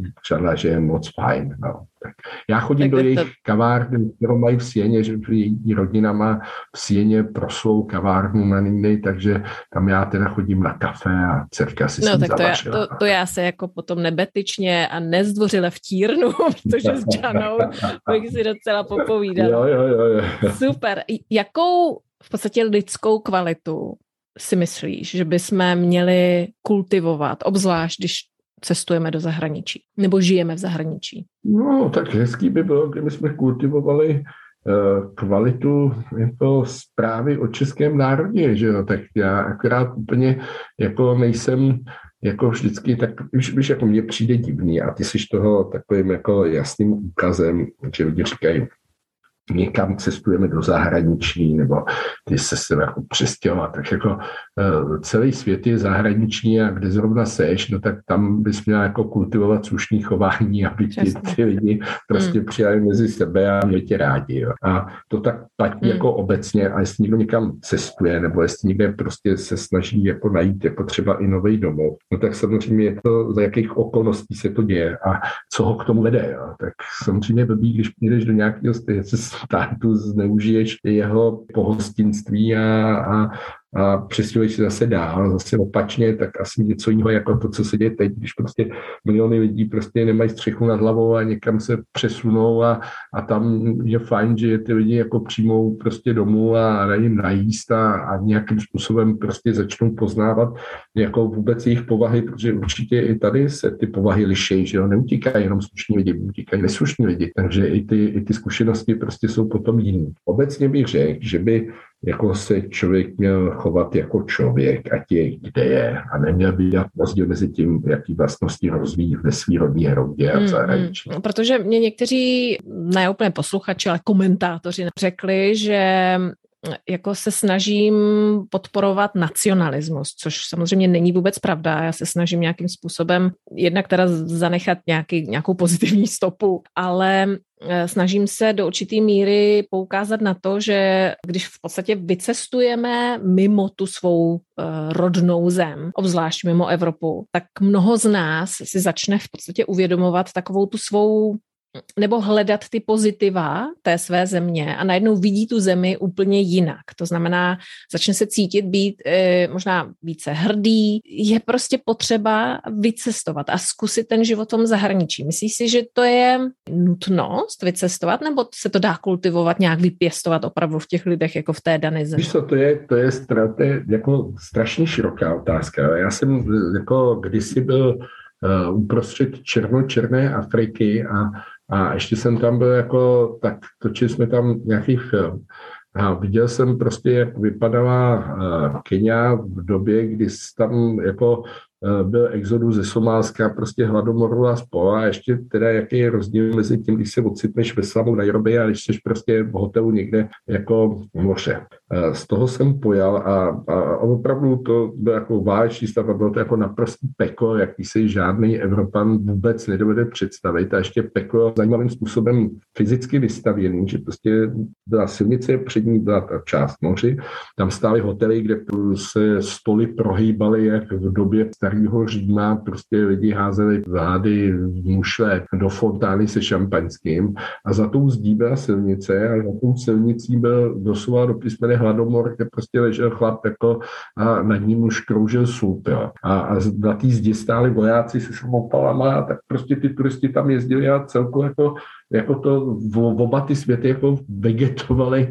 že je moc fajn, no. Tak já chodím tak do jejich to... kavárny, kterou mají v Sieně, že její rodina má v Sieně proslou kavárnu na Niny, takže tam já teda chodím na kafe a dcerka si No tak to já, to, to já se jako potom nebetičně a nezdvořile vtírnu, *laughs* protože s Janou bych si docela popovídala. Jo, jo, jo, jo. Super. Jakou v podstatě lidskou kvalitu si myslíš, že bychom měli kultivovat, obzvlášť když cestujeme do zahraničí nebo žijeme v zahraničí? No, tak hezký by bylo, kdyby jsme kultivovali eh, kvalitu jako zprávy o českém národě, že jo, tak já akorát úplně jako nejsem jako vždycky, tak už, už jako mně přijde divný a ty jsi toho takovým jako jasným úkazem, že lidi říkají, někam cestujeme do zahraničí, nebo ty se se jako přestěhovat. Tak jako celý svět je zahraniční a kde zrovna seš, no tak tam bys měl jako kultivovat slušný chování, *laughs* aby ti ty lidi prostě hmm. přijali mezi sebe a měli tě rádi. Jo. A to tak platí hmm. jako obecně a jestli někdo někam cestuje, nebo jestli někde prostě se snaží jako najít jako třeba i nový domov, no tak samozřejmě je to, za jakých okolností se to děje a co ho k tomu vede. Jo. Tak samozřejmě blbý, když přijdeš do nějakého *laughs* státu zneužiješ jeho pohostinství a, a, a přestěhuješ se zase dál, zase opačně, tak asi něco jiného jako to, co se děje teď, když prostě miliony lidí prostě nemají střechu nad hlavou a někam se přesunou a, a tam je fajn, že ty lidi jako přijmou prostě domů a dají jim najíst a, a nějakým způsobem prostě začnou poznávat jako vůbec jejich povahy, protože určitě i tady se ty povahy liší, že jo, neutíkají jenom slušní lidi, utíkají neslušní lidi, takže i ty, i ty zkušenosti prostě jsou potom jiný. Obecně bych řekl, že by jako se člověk měl chovat jako člověk, ať je kde je a neměl by dělat rozdíl mezi tím, jaký vlastnosti rozvíjí ve svý rodní hrodě a v hmm, zahraničí. Mm, protože mě někteří, ne úplně posluchači, ale komentátoři řekli, že jako se snažím podporovat nacionalismus, což samozřejmě není vůbec pravda. Já se snažím nějakým způsobem jednak teda zanechat nějaký, nějakou pozitivní stopu, ale eh, snažím se do určité míry poukázat na to, že když v podstatě vycestujeme mimo tu svou uh, rodnou zem, obzvlášť mimo Evropu, tak mnoho z nás si začne v podstatě uvědomovat takovou tu svou nebo hledat ty pozitiva té své země a najednou vidí tu zemi úplně jinak. To znamená, začne se cítit být e, možná více hrdý. Je prostě potřeba vycestovat a zkusit ten život v tom zahraničí. Myslíš si, že to je nutnost vycestovat, nebo se to dá kultivovat, nějak vypěstovat opravdu v těch lidech, jako v té dané zemi? Co, to je, to je, je jako strašně široká otázka. Já jsem jako kdysi byl uh, uprostřed černo-černé Afriky a a ještě jsem tam byl jako, tak točili jsme tam nějaký film. A viděl jsem prostě, jak vypadala uh, Kenia v době, kdy tam jako Eh, byl exodus ze Somálska, prostě hladomoru a spol a ještě teda jaký je rozdíl mezi tím, když se ocitneš ve slavu Nairobi a když jsi prostě v hotelu někde jako moře. Eh, z toho jsem pojal a, a opravdu to byl jako váleční stav a bylo to jako naprostý peklo, jaký si žádný Evropan vůbec nedovede představit a ještě peklo zajímavým způsobem fyzicky vystavěný, že prostě byla silnice, před ní byla ta část moři, tam stály hotely, kde se stoly prohýbaly jak v době starého Říma prostě lidi házeli vlády mušle do fontány se šampaňským a za tou zdí byla silnice a za tou silnicí byl doslova do písmene hladomor, kde prostě ležel chlap jako a nad ním už kroužil. Jo. A, a na té zdi stáli vojáci se samopalama a tak prostě ty turisti tam jezdili a celku jako jako to v, v oba ty světy jako vegetovaly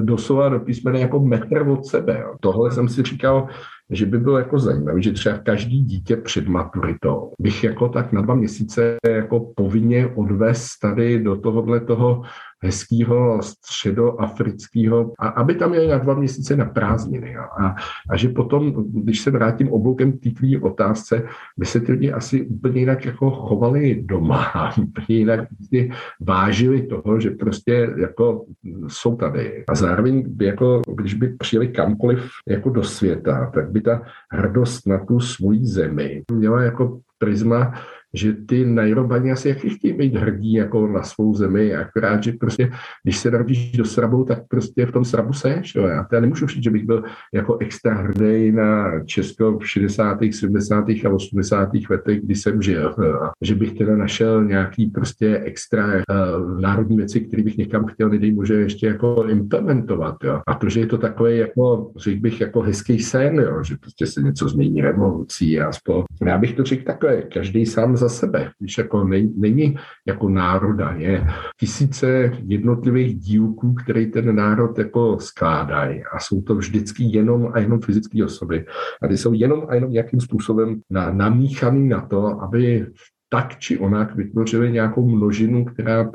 doslova do písmene jako metr od sebe. Jo. Tohle jsem si říkal, že by bylo jako zajímavé, že třeba každý dítě před maturitou bych jako tak na dva měsíce jako povinně odvést tady do tohohle toho hezkého středoafrického, a aby tam jeli na dva měsíce na prázdniny. A, a že potom, když se vrátím obloukem k té otázce, by se ty lidi asi úplně jinak jako chovali doma, *laughs* úplně jinak prostě vážili toho, že prostě jako jsou tady. A zároveň by jako, když by přijeli kamkoliv jako do světa, tak by ta hrdost na tu svoji zemi měla jako prisma že ty Nairobani asi jaký chtějí být hrdí jako na svou zemi, akorát, že prostě, když se narodíš do Srabu, tak prostě v tom Srabu seš. Jo. Já teda nemůžu říct, že bych byl jako extra hrdý na Česko v 60., 70. a 80. letech, kdy jsem žil. Jo. Že bych teda našel nějaký prostě extra uh, národní věci, které bych někam chtěl, nedej může ještě jako implementovat. Jo. A to, že je to takový jako, řekl bych, jako hezký sen, jo, že prostě se něco změní revolucí a spolu. Já bych to řekl takhle, každý sám za sebe, když jako není jako národa, je tisíce jednotlivých dílků, které ten národ jako skládají a jsou to vždycky jenom a jenom fyzické osoby. A ty jsou jenom a jenom nějakým způsobem na, namíchaný na to, aby tak či onak vytvořili nějakou množinu, která uh,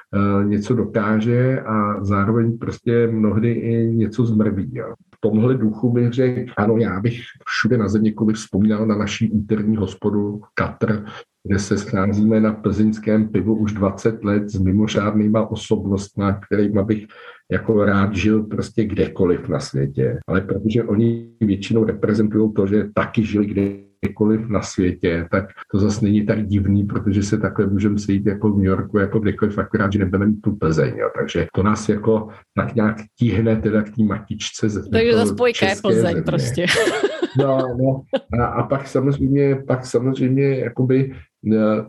něco dokáže a zároveň prostě mnohdy i něco zmrví. Jo. tomhle duchu bych řekl, ano, já bych všude na zeměkovi vzpomínal na naší interní hospodu Katr, kde se scházíme na plzeňském pivu už 20 let s mimořádnýma osobnostmi, kterými bych jako rád žil prostě kdekoliv na světě. Ale protože oni většinou reprezentují to, že taky žili kdekoliv na světě, tak to zase není tak divný, protože se takhle můžeme sejít jako v New Yorku, jako kdekoliv, akorát, že nebudeme tu Plzeň. Jo. Takže to nás jako tak nějak tíhne teda k té matičce. Ze Takže za spojka je Plzeň země. prostě. No, no. A, a pak samozřejmě, pak samozřejmě jakoby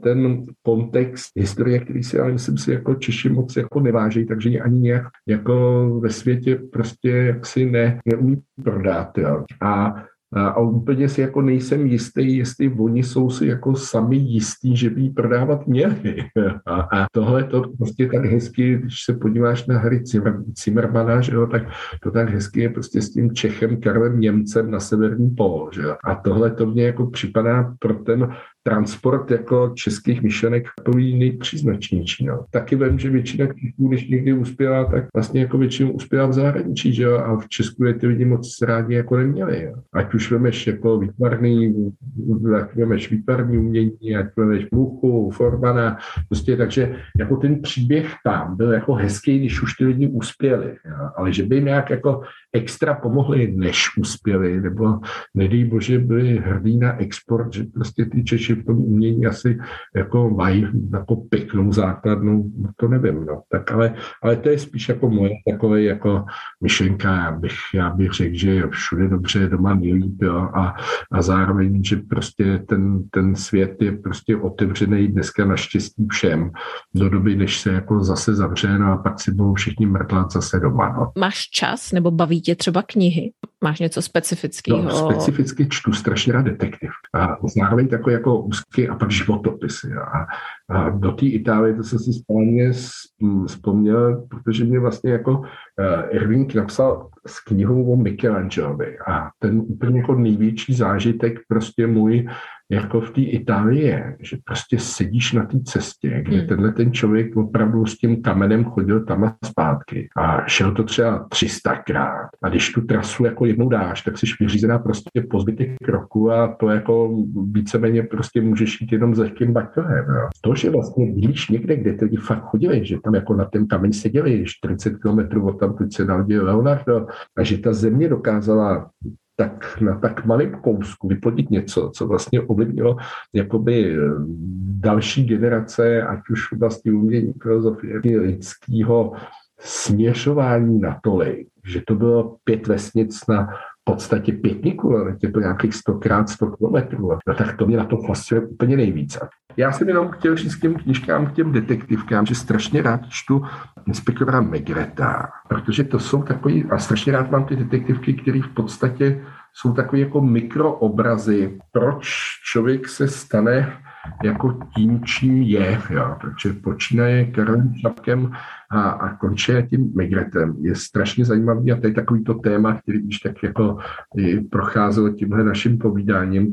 ten kontext historie, který si, ale myslím si, jako Češi moc jako nevážejí, takže ani nějak jako ve světě prostě jaksi ne, neumí prodat. Jo. A a úplně si jako nejsem jistý, jestli oni jsou si jako sami jistí, že by prodávat měli. *laughs* A tohle to prostě tak hezky, když se podíváš na hry Zimmermana, že jo, tak to tak hezky je prostě s tím Čechem Karlem Němcem na severní pol. Že jo. A tohle to mě jako připadá pro ten transport jako českých myšlenek takový nejpříznačnější. No. Taky vím, že většina knížků, když někdy uspěla, tak vlastně jako většinou uspěla v zahraničí, že jo? a v Česku je ty lidi moc rádi jako neměli. Jo? Ať už vemeš jako výtvarný, ať vemeš výtvarný umění, ať vemeš Muchu, Forbana, prostě takže jako ten příběh tam byl jako hezký, když už ty lidi uspěli, jo? ale že by nějak jako extra pomohli, než uspěli, nebo nedej bože byli hrdí na export, že prostě ty Češi v tom umění asi jako mají jako pěknou základnu, to nevím, no. Tak ale, ale to je spíš jako moje takové jako myšlenka, já bych, já bych řekl, že všude dobře, doma nejlíp, jo, a, a zároveň, že prostě ten, ten svět je prostě otevřený dneska naštěstí všem do doby, než se jako zase zavře, no a pak si budou všichni mrtlat zase doma, no. Máš čas nebo baví tě třeba knihy? Máš něco specifického? No, specificky čtu strašně rád detektiv. A zároveň takový jako úzký a pak životopisy. A, a do té Itálie, to jsem si správně vzpomněl, protože mě vlastně jako uh, Irving napsal s knihou o Michelangelovi a ten úplně jako největší zážitek prostě můj jako v té Itálii je, že prostě sedíš na té cestě, kde hmm. tenhle ten člověk opravdu s tím kamenem chodil tam a zpátky a šel to třeba 300krát a když tu trasu jako jednou dáš, tak jsi vyřízená prostě po zbytek kroku a to jako víceméně prostě můžeš jít jenom za tím baťohem. No. To, že vlastně bydlíš někde, kde ty lidi fakt chodili, že tam jako na ten kameň seděli 40 km od tam, se narodil Leonardo a že ta země dokázala tak na tak malém kousku vyplodit něco, co vlastně ovlivnilo jakoby eh, další generace, ať už v oblasti umění, filozofie, lidského směšování na tolik, že to bylo pět vesnic na podstatě pětníku, ale je to nějakých stokrát 100 kilometrů. No tak to mě na to fascinuje úplně nejvíc. Já jsem jenom chtěl říct k těm knižkám, k těm detektivkám, že strašně rád čtu inspektora Megreta, protože to jsou takový, a strašně rád mám ty detektivky, které v podstatě jsou takové jako mikroobrazy, proč člověk se stane jako tím, čím je. Jo. Takže počínaje Karolem Čapkem a, a končí tím migretem. Je strašně zajímavý a to je takový to téma, který když tak jako procházel tímhle naším povídáním,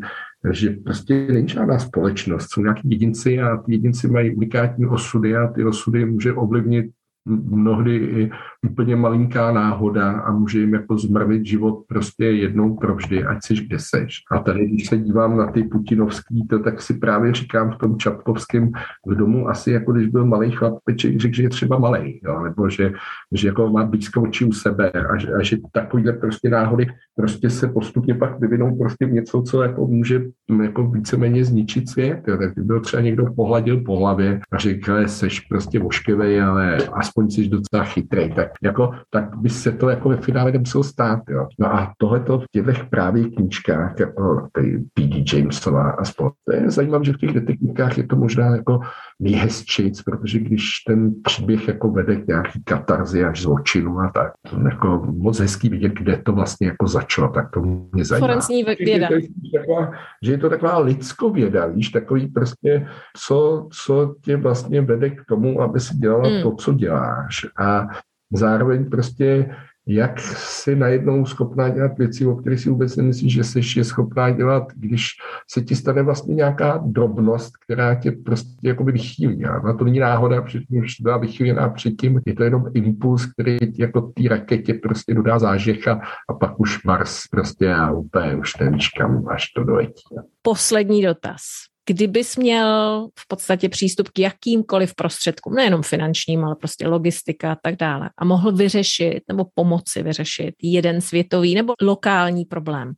že prostě není žádná společnost, jsou nějaký jedinci a ty jedinci mají unikátní osudy a ty osudy může ovlivnit mnohdy i úplně malinká náhoda a může jim jako zmrvit život prostě jednou provždy, ať jsi kde seš. A tady, když se dívám na ty putinovský, to tak si právě říkám v tom Čapkovském v domu, asi jako když byl malý chlapeček, řekl, že je třeba malý, jo, nebo že, že jako má blízko oči u sebe a že, a že takovýhle prostě náhody prostě se postupně pak vyvinou prostě v něco, co jako může jako víceméně zničit svět. Jo. Tak byl třeba někdo pohladil po hlavě a řekl, seš prostě voškevej, ale aspoň jsi docela chytrý. Tak jako, tak by se to jako ve finále nemuselo stát. Jo. No a tohleto v těchto právě knížkách, jako tady P.D. Jamesová a spol. To je zajímavé, že v těch detektivkách je to možná jako nejhezčíc, protože když ten příběh jako vede k nějaký katarzi až zločinu a tak, jako moc hezký vidět, kde to vlastně jako začalo, tak to mě zajímá. Forensní věda. Že, taková, že je to taková lidskověda, víš, takový prostě, co, co tě vlastně vede k tomu, aby si dělala hmm. to, co děláš. A zároveň prostě jak si najednou schopná dělat věci, o kterých si vůbec nemyslíš, že jsi je schopná dělat, když se ti stane vlastně nějaká drobnost, která tě prostě jakoby vychýlí. A to není náhoda, protože už byla vychýlená předtím, je to jenom impuls, který jako té raketě prostě dodá zážeh a, pak už Mars prostě a úplně už nevíš kam, až to doletí. Poslední dotaz kdybys měl v podstatě přístup k jakýmkoliv prostředkům, nejenom finančním, ale prostě logistika a tak dále, a mohl vyřešit nebo pomoci vyřešit jeden světový nebo lokální problém,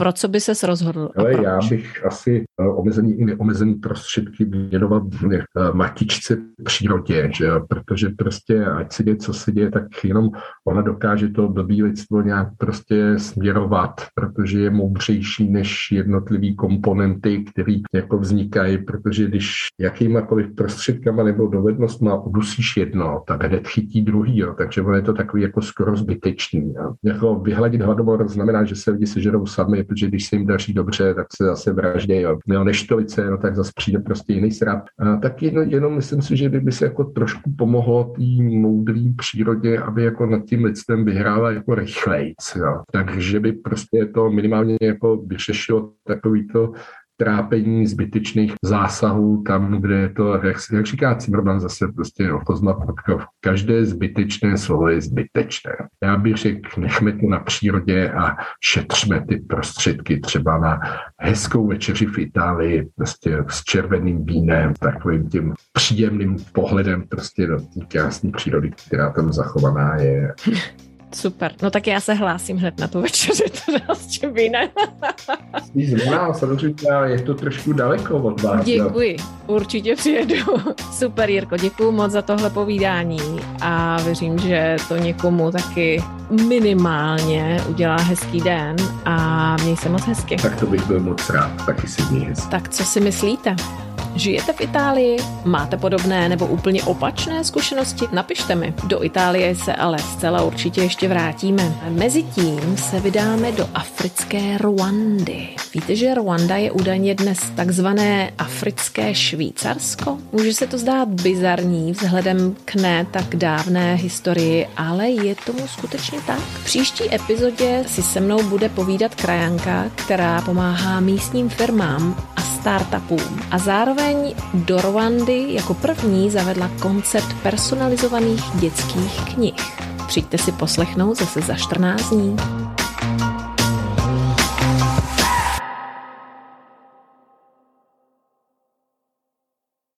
pro co by se rozhodl? Ale já bych asi eh, omezený i neomezený prostředky věnoval eh, matičce přírodě, že jo? protože prostě ať se děje, co se děje, tak jenom ona dokáže to blbý lidstvo nějak prostě směrovat, protože je moudřejší než jednotlivý komponenty, které jako vznikají, protože když jakýmakoliv prostředkama nebo dovednostma udusíš jedno, tak hned chytí druhý, jo? takže ono je to takový jako skoro zbytečný. Jo? Jako vyhladit hladomor znamená, že se lidi sežerou sami, protože když se jim daří dobře, tak se zase vraždějí. Jo. No, lice, no, tak zase přijde prostě jiný srap. A tak jenom, jenom myslím si, že by se jako trošku pomohlo té moudré přírodě, aby jako nad tím lidstvem vyhrála jako rychlejc. Jo. Takže by prostě to minimálně jako vyřešilo takový to trápení zbytečných zásahů tam, kde je to, jak, jak říká Cimrman zase prostě Ochozma Podkov, každé zbytečné slovo je zbytečné. Já bych řekl, nechme to na přírodě a šetřme ty prostředky třeba na hezkou večeři v Itálii, prostě s červeným vínem, takovým tím příjemným pohledem prostě do té krásné přírody, která tam zachovaná je. *laughs* Super, no tak já se hlásím hned na tu večeři teda s čím. Jsi zvolá, samozřejmě, je to trošku daleko od vás. Děkuji, určitě přijedu. Super, Jirko, děkuji moc za tohle povídání a věřím, že to někomu taky minimálně udělá hezký den a měj se moc hezky. Tak to bych byl moc rád, taky si měj hezky. Tak co si myslíte? Žijete v Itálii? Máte podobné nebo úplně opačné zkušenosti? Napište mi. Do Itálie se ale zcela určitě ještě vrátíme. Mezitím se vydáme do africké Rwandy. Víte, že Rwanda je údajně dnes takzvané africké Švýcarsko? Může se to zdát bizarní vzhledem k ne tak dávné historii, ale je tomu skutečně tak. V příští epizodě si se mnou bude povídat krajanka, která pomáhá místním firmám a startupům a zároveň do Rwandy jako první zavedla koncept personalizovaných dětských knih. Přijďte si poslechnout zase za 14 dní.